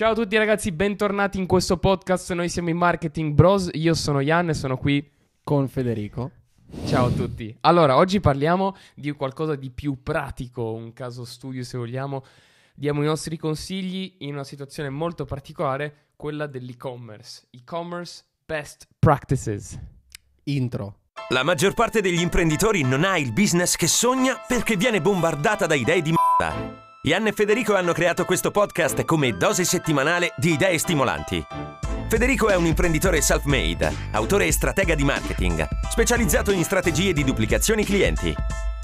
Ciao a tutti ragazzi, bentornati in questo podcast. Noi siamo i Marketing Bros. Io sono Jan e sono qui con Federico. Ciao a tutti. Allora, oggi parliamo di qualcosa di più pratico, un caso studio se vogliamo. Diamo i nostri consigli in una situazione molto particolare, quella dell'e-commerce. E-commerce best practices. Intro. La maggior parte degli imprenditori non ha il business che sogna perché viene bombardata da idee di merda. Ian e Federico hanno creato questo podcast come dose settimanale di idee stimolanti. Federico è un imprenditore self-made, autore e stratega di marketing, specializzato in strategie di duplicazioni clienti.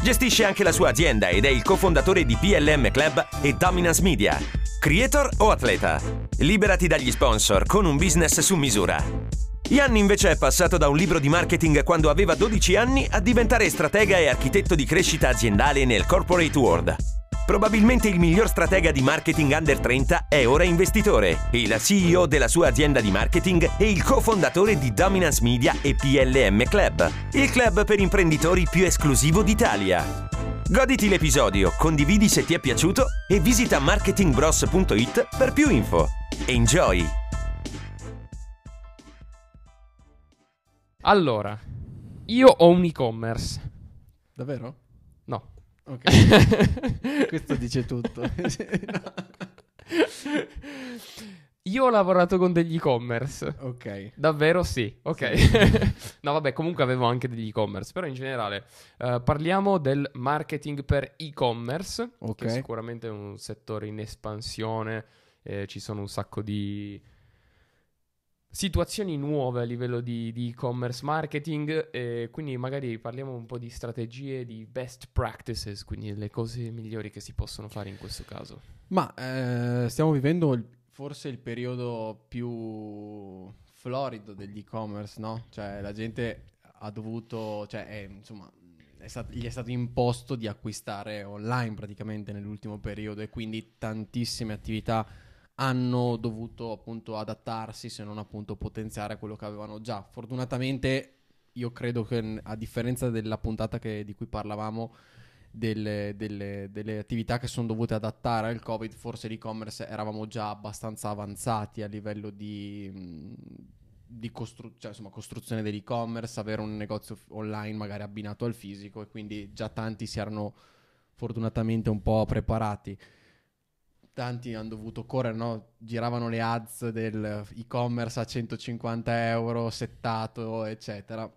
Gestisce anche la sua azienda ed è il cofondatore di PLM Club e Dominance Media. Creator o atleta? Liberati dagli sponsor con un business su misura. Ian invece è passato da un libro di marketing quando aveva 12 anni a diventare stratega e architetto di crescita aziendale nel corporate world. Probabilmente il miglior stratega di marketing under 30 è ora investitore, il CEO della sua azienda di marketing e il cofondatore di Dominance Media e PLM Club, il club per imprenditori più esclusivo d'Italia. Goditi l'episodio, condividi se ti è piaciuto e visita marketingbros.it per più info. Enjoy! Allora, io ho un e-commerce. Davvero? Ok. Questo dice tutto. Io ho lavorato con degli e-commerce. ok. Davvero sì, ok. no, vabbè, comunque avevo anche degli e-commerce, però in generale eh, parliamo del marketing per e-commerce, Ok. che sicuramente è un settore in espansione, eh, ci sono un sacco di situazioni nuove a livello di, di e-commerce marketing, e quindi magari parliamo un po' di strategie, di best practices, quindi le cose migliori che si possono fare in questo caso. Ma eh, stiamo vivendo il- forse il periodo più florido degli e-commerce, no? Cioè la gente ha dovuto, cioè è, insomma, è stat- gli è stato imposto di acquistare online praticamente nell'ultimo periodo e quindi tantissime attività hanno dovuto appunto adattarsi se non appunto potenziare quello che avevano già. Fortunatamente io credo che a differenza della puntata che- di cui parlavamo delle, delle- delle attività che sono dovute adattare al Covid, forse l'e-commerce eravamo già abbastanza avanzati a livello di, mh, di costru- cioè, insomma, costruzione dell'e-commerce, avere un negozio online magari abbinato al fisico e quindi già tanti si erano fortunatamente un po' preparati. Tanti hanno dovuto correre, no? giravano le ads del e-commerce a 150 euro settato, eccetera.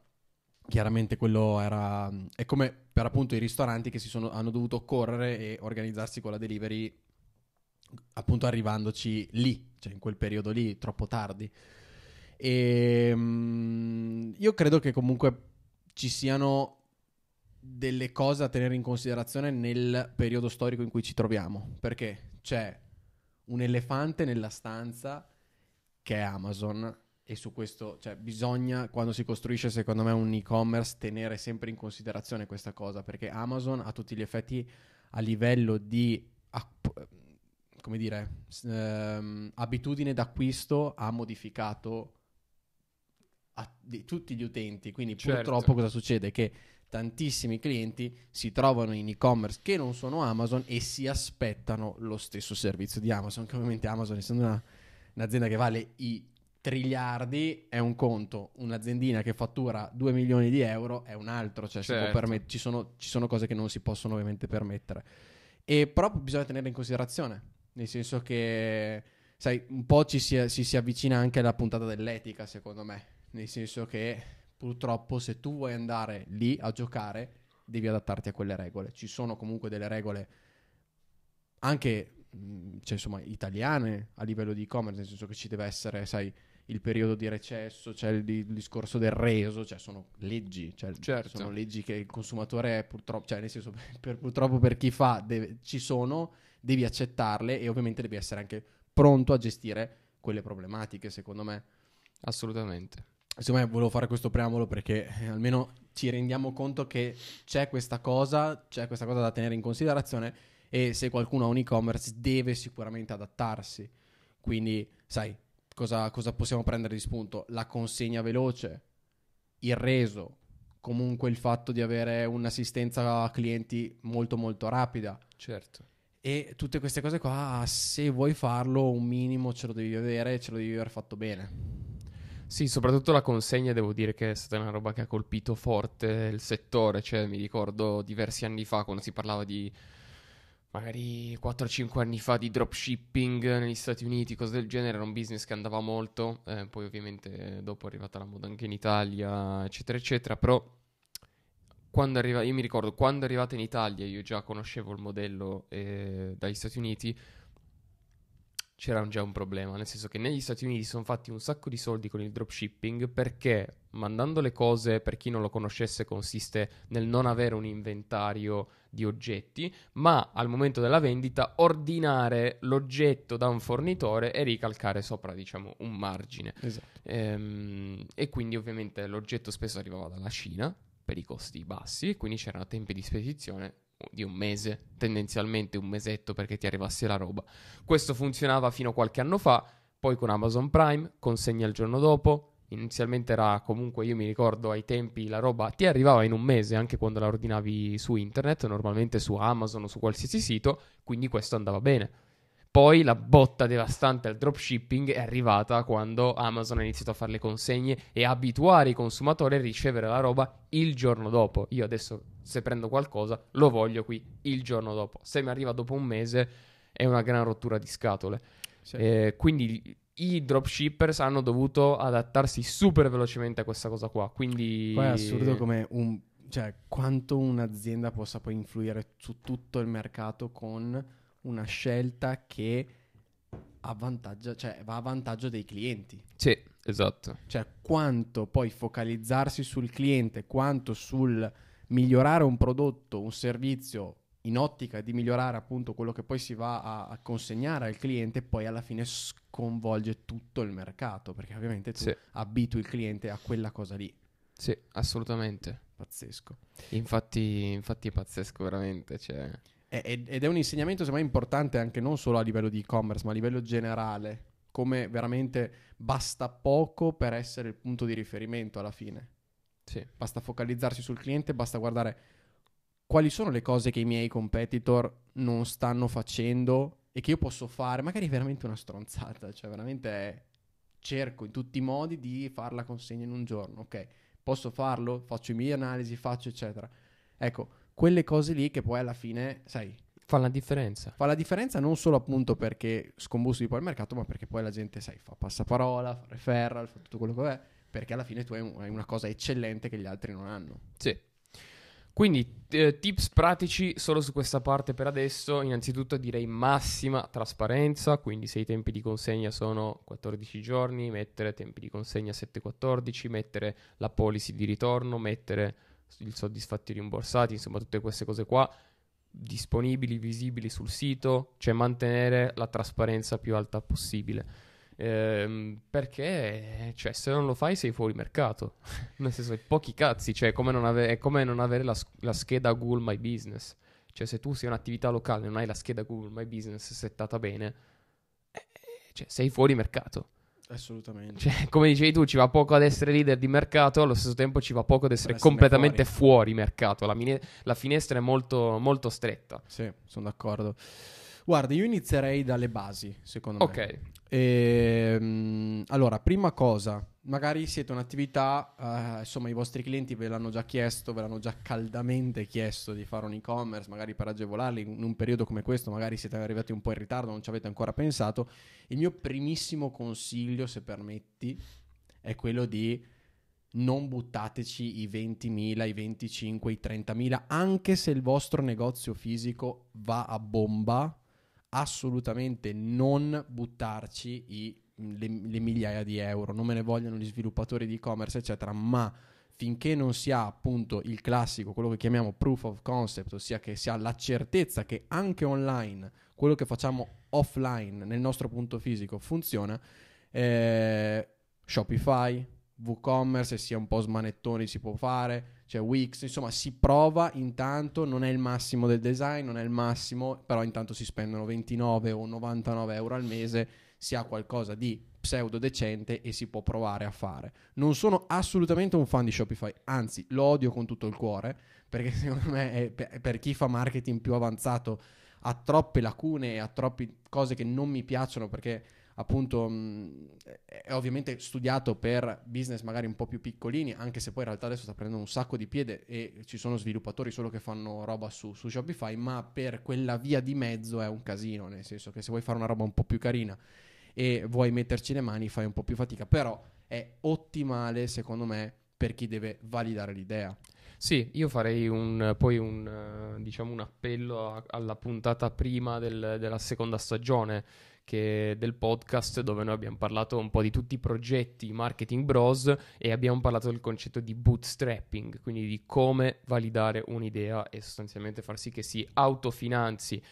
Chiaramente quello era. È come per appunto i ristoranti che si sono, hanno dovuto correre e organizzarsi con la delivery, appunto arrivandoci lì, cioè in quel periodo lì, troppo tardi. E mm, io credo che comunque ci siano delle cose da tenere in considerazione nel periodo storico in cui ci troviamo. Perché c'è un elefante nella stanza che è Amazon. E su questo, cioè, bisogna, quando si costruisce, secondo me, un e-commerce, tenere sempre in considerazione questa cosa. Perché Amazon, a tutti gli effetti, a livello di, come dire, ehm, abitudine d'acquisto, ha modificato a- di tutti gli utenti. Quindi, Certo. purtroppo, cosa succede? Che tantissimi clienti si trovano in e-commerce che non sono Amazon e si aspettano lo stesso servizio di Amazon. Che ovviamente Amazon, essendo una- un'azienda che vale i triliardi, è un conto. Un'aziendina che fattura 2 milioni di euro è un altro. Cioè, si può Certo. permet- ci, sono, ci sono cose che non si possono ovviamente permettere. E però bisogna tenerle in considerazione. Nel senso che, sai, un po' ci si, ci si avvicina anche alla puntata dell'etica, secondo me. Nel senso che purtroppo se tu vuoi andare lì a giocare, devi adattarti a quelle regole. Ci sono comunque delle regole anche, mh, cioè, insomma, italiane a livello di e-commerce, nel senso che ci deve essere, sai, il periodo di recesso, c'è il, il discorso del reso, cioè sono leggi, cioè Certo. sono leggi che il consumatore purtroppo, cioè nel senso, per, purtroppo per chi fa, deve- ci sono, devi accettarle e ovviamente devi essere anche pronto a gestire quelle problematiche, secondo me. Assolutamente. Secondo me volevo fare questo preambolo perché eh, almeno ci rendiamo conto che c'è questa cosa, c'è questa cosa da tenere in considerazione e se qualcuno ha un e-commerce deve sicuramente adattarsi. Quindi, sai, cosa, cosa possiamo prendere di spunto? La consegna veloce, il reso, comunque il fatto di avere un'assistenza a clienti molto molto rapida. Certo. E tutte queste cose qua, se vuoi farlo, un minimo ce lo devi avere e ce lo devi aver fatto bene. Sì, soprattutto la consegna devo dire che è stata una roba che ha colpito forte il settore, cioè mi ricordo diversi anni fa quando si parlava di magari 4-5 anni fa di dropshipping negli Stati Uniti, cose del genere, era un business che andava molto, eh, poi ovviamente dopo è arrivata la moda anche in Italia, eccetera, eccetera, però quando arriva, io mi ricordo quando è arrivata in Italia, io già conoscevo il modello eh, dagli Stati Uniti, c'era già un problema, nel senso che negli Stati Uniti sono fatti un sacco di soldi con il dropshipping perché mandando le cose, per chi non lo conoscesse, consiste nel non avere un inventario di oggetti, ma al momento della vendita ordinare l'oggetto da un fornitore e ricalcare sopra, diciamo, un margine. Esatto. Ehm, e quindi ovviamente l'oggetto spesso arrivava dalla Cina per i costi bassi, quindi c'erano tempi di spedizione di un mese, tendenzialmente un mesetto perché ti arrivasse la roba. Questo funzionava fino a qualche anno fa, poi con Amazon Prime, consegna il giorno dopo. Inizialmente era comunque, io mi ricordo ai tempi, la roba ti arrivava in un mese anche quando la ordinavi su internet, normalmente su Amazon o su qualsiasi sito, quindi questo andava bene. Poi la botta devastante al dropshipping è arrivata quando Amazon ha iniziato a fare le consegne e abituare i consumatori a ricevere la roba il giorno dopo. Io adesso se prendo qualcosa lo voglio qui il giorno dopo. Se mi arriva dopo un mese è una gran rottura di scatole. Sì. Eh, quindi i dropshippers hanno dovuto adattarsi super velocemente a questa cosa qua. Quindi Poi è assurdo come un... Cioè, quanto un'azienda possa poi influire su tutto il mercato con una scelta che avvantaggia, cioè va a vantaggio dei clienti. Sì, esatto. Cioè, quanto poi focalizzarsi sul cliente, quanto sul migliorare un prodotto, un servizio in ottica di migliorare appunto quello che poi si va a, a consegnare al cliente, poi alla fine sconvolge tutto il mercato, perché ovviamente tu Sì. abitui il cliente a quella cosa lì. Sì, assolutamente. Pazzesco. Infatti, infatti è pazzesco veramente, cioè... Ed ed è un insegnamento, secondo me, importante anche non solo a livello di e-commerce, ma a livello generale. Come veramente basta poco per essere il punto di riferimento alla fine. Sì. Basta focalizzarsi sul cliente, basta guardare quali sono le cose che i miei competitor non stanno facendo e che io posso fare. Magari è veramente una stronzata, cioè veramente è- cerco in tutti i modi di fare la consegna in un giorno. Ok, posso farlo, faccio i miei analisi, faccio eccetera. Ecco, quelle cose lì che poi alla fine, sai, Fa la differenza. fa la differenza non solo appunto perché scombussi poi il mercato, ma perché poi la gente, sai, fa passaparola, fa referral, fa tutto quello che è, perché alla fine tu hai una cosa eccellente che gli altri non hanno. Sì. Quindi eh, tips pratici solo su questa parte per adesso. Innanzitutto direi massima trasparenza, quindi se i tempi di consegna sono 14 giorni, mettere tempi di consegna 7-14, mettere la policy di ritorno, mettere il soddisfatti rimborsati, insomma tutte queste cose qua disponibili, visibili sul sito, cioè mantenere la trasparenza più alta possibile. Ehm, perché cioè, se non lo fai sei fuori mercato. Nel senso, pochi cazzi, cioè, come non, ave- è come non avere la, la scheda Google My Business. Cioè, se tu sei un'attività locale e non hai la scheda Google My Business settata bene, eh, cioè, sei fuori mercato. Assolutamente. Cioè, come dicevi tu, ci va poco ad essere leader di mercato, allo stesso tempo ci va poco ad essere completamente fuori, mercato. La, mine- la finestra è molto, molto stretta. Sì, sono d'accordo. Guarda, io inizierei dalle basi, secondo me. Ok, Ehm, allora, prima cosa, magari siete un'attività, eh, insomma i vostri clienti ve l'hanno già chiesto, ve l'hanno già caldamente chiesto di fare un e-commerce, magari per agevolarli in un periodo come questo, magari siete arrivati un po' in ritardo, non ci avete ancora pensato. Il mio primissimo consiglio, se permetti, è quello di non buttateci i 20.000, i 25, i 30.000, anche se il vostro negozio fisico va a bomba, assolutamente non buttarci i- le, le migliaia di euro. Non me ne vogliono gli sviluppatori di e-commerce, eccetera, ma finché non si ha appunto il classico, quello che chiamiamo proof of concept, ossia che si ha la certezza che anche online quello che facciamo offline nel nostro punto fisico funziona, eh, Shopify, WooCommerce, sia un po' smanettoni si può fare, c'è Wix, insomma si prova intanto, non è il massimo del design, non è il massimo, però intanto si spendono 29 o 99 euro al mese, si ha qualcosa di pseudo decente e si può provare a fare. Non sono assolutamente un fan di Shopify, anzi lo odio con tutto il cuore, perché secondo me per, per chi fa marketing più avanzato ha troppe lacune e ha troppe cose che non mi piacciono perché appunto mh, è ovviamente studiato per business magari un po' più piccolini, anche se poi in realtà adesso sta prendendo un sacco di piede e ci sono sviluppatori solo che fanno roba su, su Shopify, ma per quella via di mezzo è un casino, nel senso che se vuoi fare una roba un po' più carina e vuoi metterci le mani fai un po' più fatica, però è ottimale secondo me per chi deve validare l'idea. Sì, io farei un, poi un, eh, diciamo un appello a- alla puntata prima del- della seconda stagione del podcast dove noi abbiamo parlato un po' di tutti i progetti Marketing Bros e abbiamo parlato del concetto di bootstrapping, quindi di come validare un'idea e sostanzialmente far sì che si autofinanzi.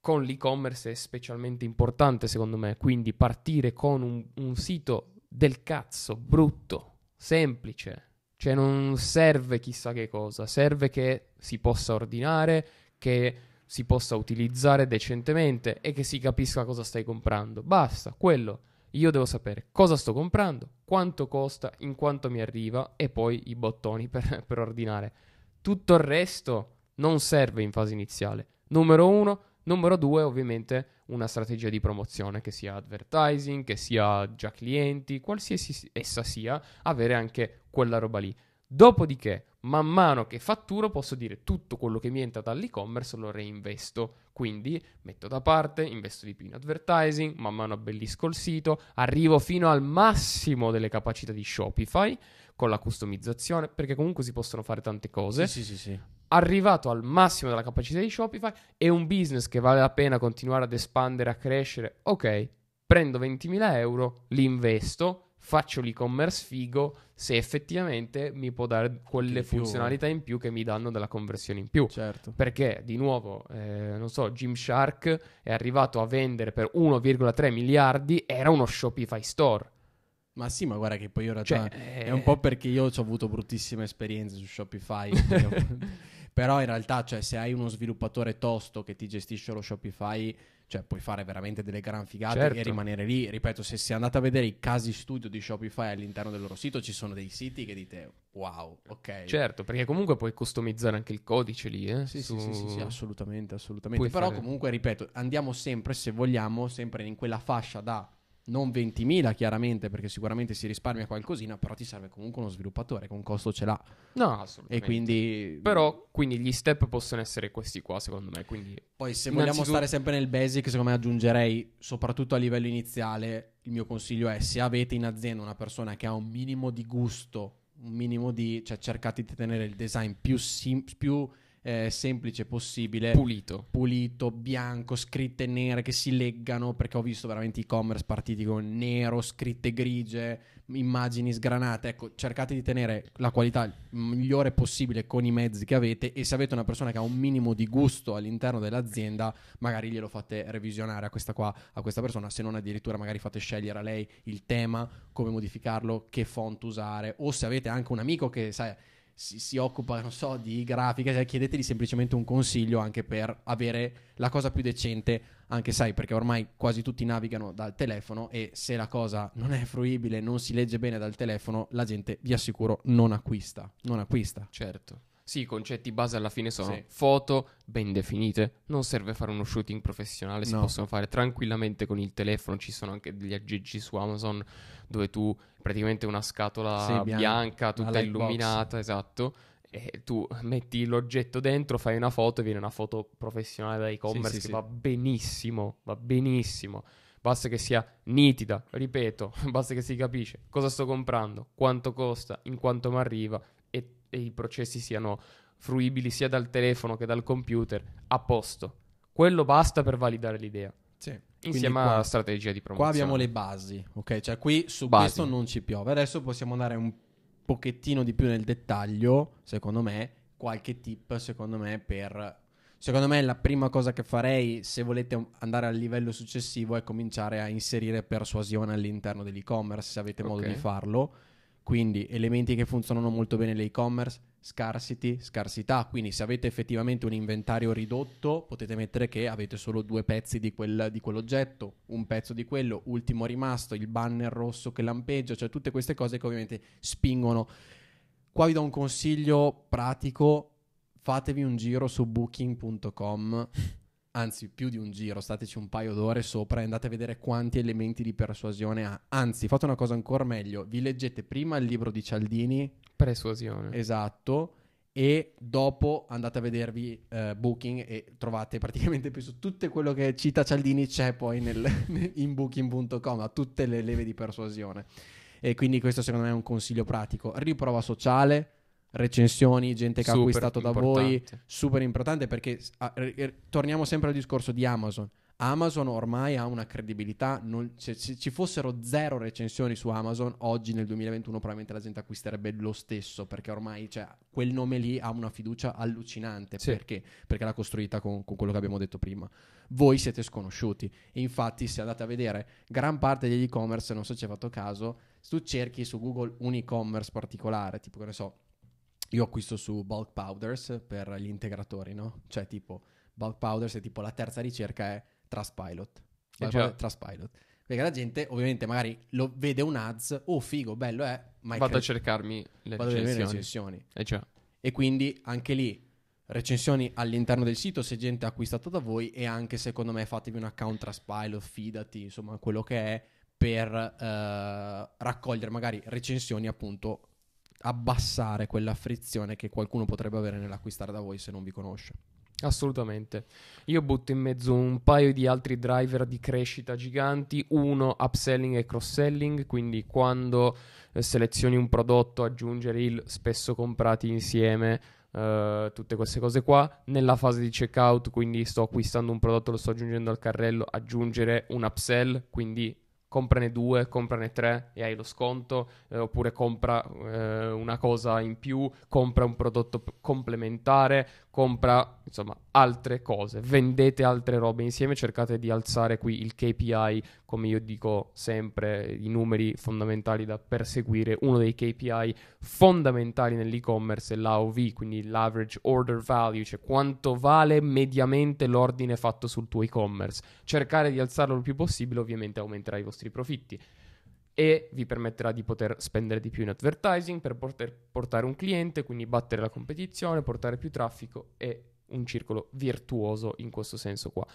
Con l'e-commerce è specialmente importante secondo me, quindi partire con un, un sito del cazzo, brutto, semplice, cioè non serve chissà che cosa, serve che si possa ordinare, che si possa utilizzare decentemente e che si capisca cosa stai comprando. Basta, quello. Io devo sapere cosa sto comprando, quanto costa, in quanto mi arriva e poi i bottoni per, per ordinare. Tutto il resto non serve in fase iniziale. Numero uno. Numero due, ovviamente, una strategia di promozione, che sia advertising, che sia già clienti, qualsiasi essa sia, avere anche quella roba lì. Dopodiché, man mano che fatturo, posso dire tutto quello che mi entra dall'e-commerce lo reinvesto. Quindi metto da parte, investo di più in advertising, man mano abbellisco il sito, arrivo fino al massimo delle capacità di Shopify con la customizzazione, perché comunque si possono fare tante cose. Sì, sì, sì, sì. Arrivato al massimo della capacità di Shopify, è un business che vale la pena continuare ad espandere, a crescere. Ok, prendo 20.000 euro, li investo, faccio l'e-commerce figo, se effettivamente mi può dare quelle più, funzionalità in più che mi danno della conversione in più. Certo. Perché, di nuovo, eh, non so, Gymshark è arrivato a vendere per 1,3 miliardi, era uno Shopify store. Ma sì, ma guarda che poi io in realtà Cioè, è un po' perché io ho avuto bruttissime esperienze su Shopify. Però in realtà, cioè, se hai uno sviluppatore tosto che ti gestisce lo Shopify, cioè puoi fare veramente delle gran figate Certo. e rimanere lì. Ripeto, se, se andate a vedere i casi studio di Shopify all'interno del loro sito, ci sono dei siti che dite wow, ok. Certo, perché comunque puoi customizzare anche il codice lì, eh? Sì, su- sì, sì, sì, sì, assolutamente, assolutamente. Puoi Però fare- comunque, ripeto, andiamo sempre, se vogliamo, sempre in quella fascia da non 20.000 chiaramente, perché sicuramente si risparmia qualcosina, però ti serve comunque uno sviluppatore che un costo ce l'ha. No, assolutamente. E quindi... Però, quindi gli step possono essere questi qua, secondo me. Quindi, Poi se vogliamo innanzitutto- stare sempre nel basic, secondo me aggiungerei, soprattutto a livello iniziale, il mio consiglio è se avete in azienda una persona che ha un minimo di gusto, un minimo di... cioè cercate di tenere il design più, sim- più eh, semplice possibile. pulito. pulito, bianco, scritte nere che si leggano, perché ho visto veramente e-commerce partiti con nero, scritte grigie, immagini sgranate. Ecco, cercate di tenere la qualità migliore possibile con i mezzi che avete e se avete una persona che ha un minimo di gusto all'interno dell'azienda, magari glielo fate revisionare a questa qua, a questa persona, se non addirittura magari fate scegliere a lei il tema, come modificarlo, che font usare, o se avete anche un amico che, sai, si, si occupa, non so, di grafica, cioè chiedetegli semplicemente un consiglio anche per avere la cosa più decente, anche sai, perché ormai quasi tutti navigano dal telefono e se la cosa non è fruibile, non si legge bene dal telefono, la gente, vi assicuro, non acquista, non acquista. Certo. Sì, i concetti base alla fine sono Sì. foto ben definite. Non serve fare uno shooting professionale, si No. possono fare tranquillamente con il telefono. Ci sono anche degli aggeggi su Amazon dove tu praticamente una scatola Sì, bianca, bianca, tutta light box. illuminata, esatto. E tu metti l'oggetto dentro, fai una foto e viene una foto professionale da e-commerce Sì, che va benissimo, va benissimo. Basta che sia nitida, ripeto, basta che si capisce cosa sto comprando, quanto costa, in quanto mi arriva e, i processi siano fruibili sia dal telefono che dal computer, a posto. Quello basta per validare l'idea, insieme qua- alla strategia di Qua promozione. abbiamo le basi, ok? Cioè qui su Basi. questo non ci piove. Adesso possiamo andare un pochettino di più nel dettaglio, secondo me, qualche tip, secondo me, per... Secondo me la prima cosa che farei se volete andare al livello successivo è cominciare a inserire persuasione all'interno dell'e-commerce, se avete modo Ok. di farlo. Quindi elementi che funzionano molto bene nell'e-commerce, scarcity, scarsità. Quindi se avete effettivamente un inventario ridotto, potete mettere che avete solo due pezzi di, quel- di quell'oggetto, un pezzo di quello, ultimo rimasto, il banner rosso che lampeggia, cioè tutte queste cose che ovviamente spingono. Qua vi do un consiglio pratico, fatevi un giro su booking.com anzi più di un giro, stateci un paio d'ore sopra e andate a vedere quanti elementi di persuasione ha. Anzi, fate una cosa ancora meglio, vi leggete prima il libro di Cialdini, Persuasione. esatto, e dopo andate a vedervi eh, Booking e trovate praticamente su tutto quello che cita Cialdini c'è poi nel, in booking.com, a tutte le leve di persuasione. E quindi questo secondo me è un consiglio pratico. Riprova sociale, recensioni, gente che ha Super acquistato da voi, importante. super importante perché ah, r- torniamo sempre al discorso di Amazon. Amazon ormai ha una credibilità, non- se, se ci fossero zero recensioni su Amazon, oggi nel 2021 probabilmente la gente acquisterebbe lo stesso perché ormai cioè, quel nome lì ha una fiducia allucinante. Sì. Perché? Perché l'ha costruita con, con quello che abbiamo detto prima. Voi siete sconosciuti e infatti se andate a vedere gran parte degli e-commerce, non so se ci hai fatto caso, tu cerchi su Google un e-commerce particolare, tipo che ne so, io acquisto su bulk powders per gli integratori, no? Cioè tipo bulk powders e tipo la terza ricerca è Trustpilot. Già. powder, Trustpilot. Perché la gente ovviamente magari lo vede un ads, oh figo, bello è, ma è Vado a cre- cercarmi le a vedere le recensioni. recensioni. Eh già. E quindi anche lì recensioni all'interno del sito se gente ha acquistato da voi e anche secondo me fatevi un account Trustpilot, fidati, insomma quello che è per eh, raccogliere magari recensioni appunto abbassare quella frizione che qualcuno potrebbe avere nell'acquistare da voi se non vi conosce. Assolutamente. Io butto in mezzo un paio di altri driver di crescita giganti. Uno, upselling e cross-selling, quindi quando eh, selezioni un prodotto, aggiungere il spesso comprati insieme, eh, tutte queste cose qua. Nella fase di checkout, quindi sto acquistando un prodotto, lo sto aggiungendo al carrello, aggiungere un upsell, quindi comprane due, comprane tre e hai lo sconto, eh, oppure compra eh, una cosa in più, compra un prodotto complementare, compra insomma altre cose, vendete altre robe insieme, cercate di alzare qui il KPI, come io dico sempre, i numeri fondamentali da perseguire. Uno dei KPI fondamentali nell'e-commerce è l'AOV, quindi l'average order value, cioè quanto vale mediamente l'ordine fatto sul tuo e-commerce. Cercare di alzarlo il più possibile, ovviamente aumenterà i vostri profitti e vi permetterà di poter spendere di più in advertising per poter portare un cliente, quindi battere la competizione, portare più traffico e un circolo virtuoso in questo senso qua.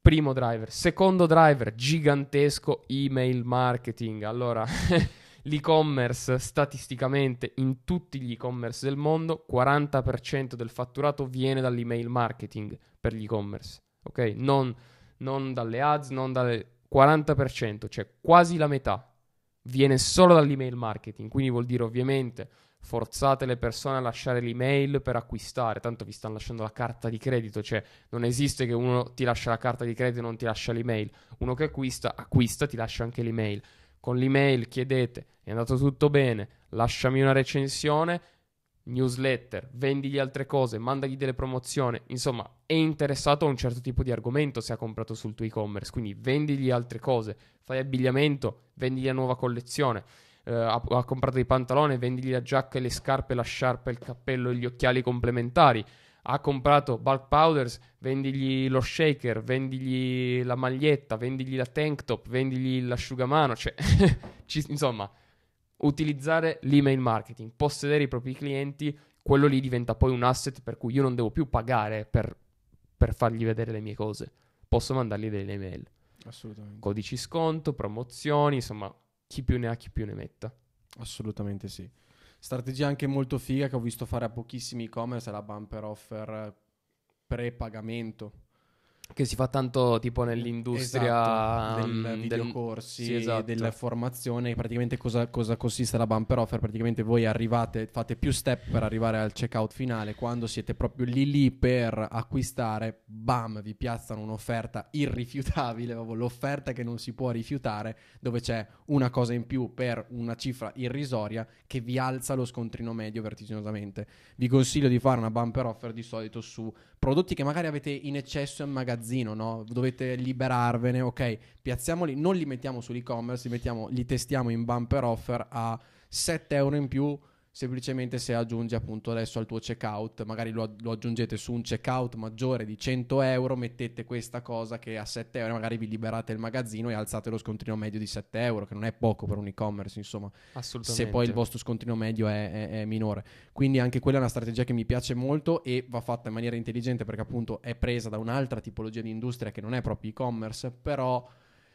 Primo driver, secondo driver gigantesco email marketing. Allora, l'e-commerce statisticamente in tutti gli e-commerce del mondo, 40% del fatturato viene dall'email marketing per gli e-commerce, ok? Non, non dalle ads, non dalle 40%, cioè quasi la metà viene solo dall'email marketing, quindi vuol dire ovviamente forzate le persone a lasciare l'email per acquistare, tanto vi stanno lasciando la carta di credito, cioè non esiste che uno ti lascia la carta di credito e non ti lascia l'email, uno che acquista, acquista, ti lascia anche l'email. Con l'email chiedete, è andato tutto bene, lasciami una recensione, newsletter, vendigli altre cose, mandagli delle promozioni, insomma è interessato a un certo tipo di argomento se ha comprato sul tuo e-commerce, quindi vendigli altre cose, fai abbigliamento, vendigli la nuova collezione, eh, ha, ha comprato dei pantaloni, vendigli la giacca e le scarpe, la sciarpa, il cappello e gli occhiali complementari, ha comprato bulk powders, vendigli lo shaker, vendigli la maglietta, vendigli la tank top, vendigli l'asciugamano, cioè ci- insomma utilizzare l'email marketing, possedere i propri clienti, quello lì diventa poi un asset per cui io non devo più pagare per, per fargli vedere le mie cose. Posso mandargli delle email, Assolutamente. codici sconto, promozioni, insomma, chi più ne ha, chi più ne metta. Assolutamente sì. Strategia anche molto figa che ho visto fare a pochissimi e-commerce è la bumper offer pre-pagamento. Che si fa tanto tipo nell'industria Esatto, mm, del videocorsi, sì, esatto. della formazione. Praticamente cosa, cosa consiste la bumper offer? Praticamente voi arrivate, fate più step per arrivare al checkout finale. Quando siete proprio lì lì per acquistare, bam, vi piazzano un'offerta irrifiutabile, l'offerta che non si può rifiutare, dove c'è una cosa in più per una cifra irrisoria che vi alza lo scontrino medio vertiginosamente. Vi consiglio di fare una bumper offer di solito su prodotti che magari avete in eccesso in magazzino, no? Dovete liberarvene, ok? Piazziamoli, non li mettiamo sull'e-commerce, li, mettiamo, li testiamo in bumper offer a 7 euro in più. Semplicemente se aggiungi appunto adesso al tuo checkout, magari lo, lo, aggiungete su un checkout maggiore di 100 euro, mettete questa cosa che a 7 euro magari vi liberate il magazzino e alzate lo scontrino medio di 7 euro, che non è poco per un e-commerce, insomma, Assolutamente. se poi il vostro scontrino medio è, è, è minore. Quindi anche quella è una strategia che mi piace molto e va fatta in maniera intelligente perché appunto è presa da un'altra tipologia di industria che non è proprio e-commerce, però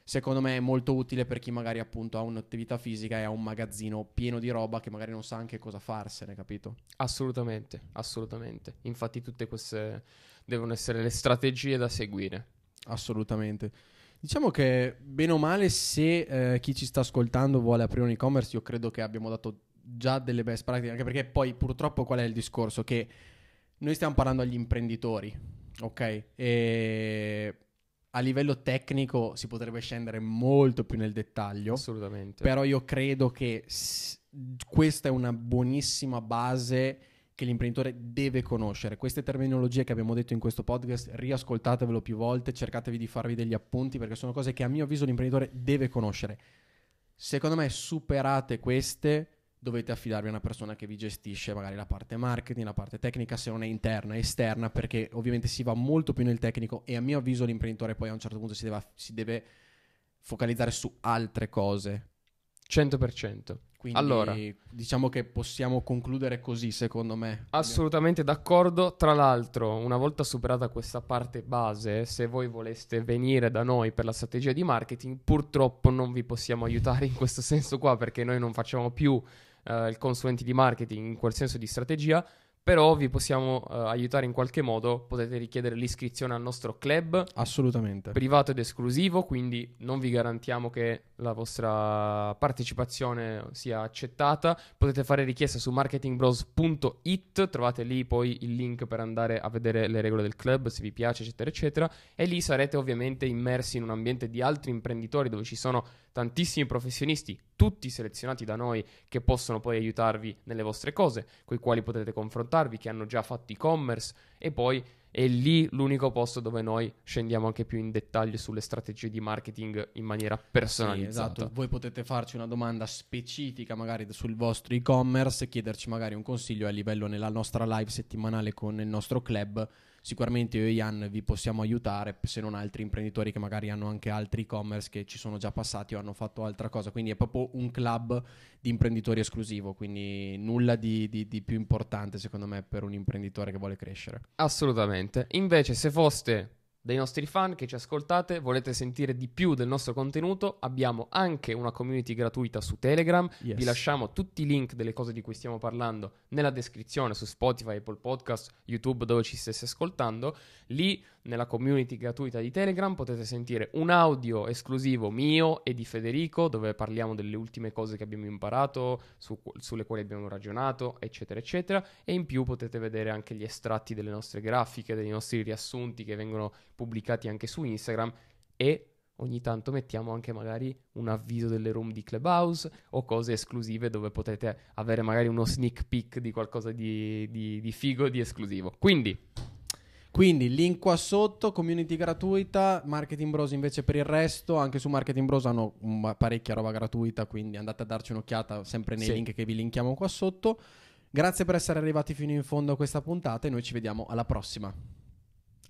secondo me è molto utile per chi magari appunto ha un'attività fisica e ha un magazzino pieno di roba che magari non sa anche cosa farsene, capito? Assolutamente, assolutamente. Infatti tutte queste devono essere le strategie da seguire. Assolutamente. Diciamo che bene o male se eh, chi ci sta ascoltando vuole aprire un e-commerce, io credo che abbiamo dato già delle best practice, anche perché poi purtroppo qual è il discorso? Che noi stiamo parlando agli imprenditori, ok? E a livello tecnico si potrebbe scendere molto più nel dettaglio. Assolutamente. Però io credo che s- questa è una buonissima base che l'imprenditore deve conoscere. Queste terminologie che abbiamo detto in questo podcast, riascoltatevelo più volte, cercatevi di farvi degli appunti perché sono cose che a mio avviso l'imprenditore deve conoscere. Secondo me superate queste dovete affidarvi a una persona che vi gestisce magari la parte marketing, la parte tecnica, se non è interna, esterna, perché ovviamente si va molto più nel tecnico e a mio avviso l'imprenditore poi a un certo punto si deve, si deve focalizzare su altre cose. 100%. Quindi Allora. diciamo che possiamo concludere così, secondo me. Assolutamente d'accordo. Tra l'altro, una volta superata questa parte base, se voi voleste venire da noi per la strategia di marketing, purtroppo non vi possiamo aiutare in questo senso qua perché noi non facciamo più eh, il consulente di marketing in quel senso di strategia. Però vi possiamo eh, aiutare in qualche modo. Potete richiedere l'iscrizione al nostro club Assolutamente. privato ed esclusivo, quindi non vi garantiamo che la vostra partecipazione sia accettata. Potete fare richiesta su marketingbros.it, trovate lì poi il link per andare a vedere le regole del club, se vi piace, eccetera, eccetera. E lì sarete ovviamente immersi in un ambiente di altri imprenditori dove ci sono tantissimi professionisti, tutti selezionati da noi, che possono poi aiutarvi nelle vostre cose, con i quali potrete confrontarvi, che hanno già fatto e-commerce e poi è lì l'unico posto dove noi scendiamo anche più in dettaglio sulle strategie di marketing in maniera Sì, personalizzata. esatto. Voi potete farci una domanda specifica magari sul vostro e-commerce, chiederci magari un consiglio a livello nella nostra live settimanale con il nostro club. Sicuramente io e Ian vi possiamo aiutare, se non altri imprenditori che magari hanno anche altri e-commerce che ci sono già passati o hanno fatto altra cosa. Quindi è proprio un club di imprenditori esclusivo, quindi nulla di, di- di più importante secondo me per un imprenditore che vuole crescere. Assolutamente. Invece, se foste dei nostri fan che ci ascoltate, volete sentire di più del nostro contenuto, abbiamo anche una community gratuita su Telegram. Yes. Vi lasciamo tutti i link delle cose di cui stiamo parlando nella descrizione su Spotify, Apple Podcast, YouTube, dove ci stesse ascoltando. Lì, nella community gratuita di Telegram, potete sentire un audio esclusivo mio e di Federico, dove parliamo delle ultime cose che abbiamo imparato, su- sulle quali abbiamo ragionato, eccetera, eccetera. E in più potete vedere anche gli estratti delle nostre grafiche, dei nostri riassunti che vengono pubblicati anche su Instagram e ogni tanto mettiamo anche magari un avviso delle room di Clubhouse o cose esclusive dove potete avere magari uno sneak peek di qualcosa di, di, di figo, di esclusivo. Quindi, Quindi link qua sotto, community gratuita, Marketing Bros invece per il resto, anche su Marketing Bros hanno parecchia roba gratuita, quindi andate a darci un'occhiata sempre nei Sì. link che vi linkiamo qua sotto. Grazie per essere arrivati fino in fondo a questa puntata e noi ci vediamo alla prossima.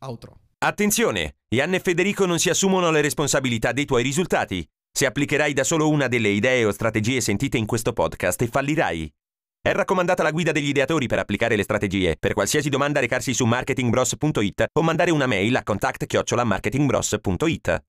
Outro. Attenzione! Ian e Federico non si assumono le responsabilità dei tuoi risultati. Se applicherai da solo una delle idee o strategie sentite in questo podcast, fallirai. È raccomandata la guida degli ideatori per applicare le strategie. Per qualsiasi domanda recarsi su marketingbros.it o mandare una mail a contact-marketingbros.it.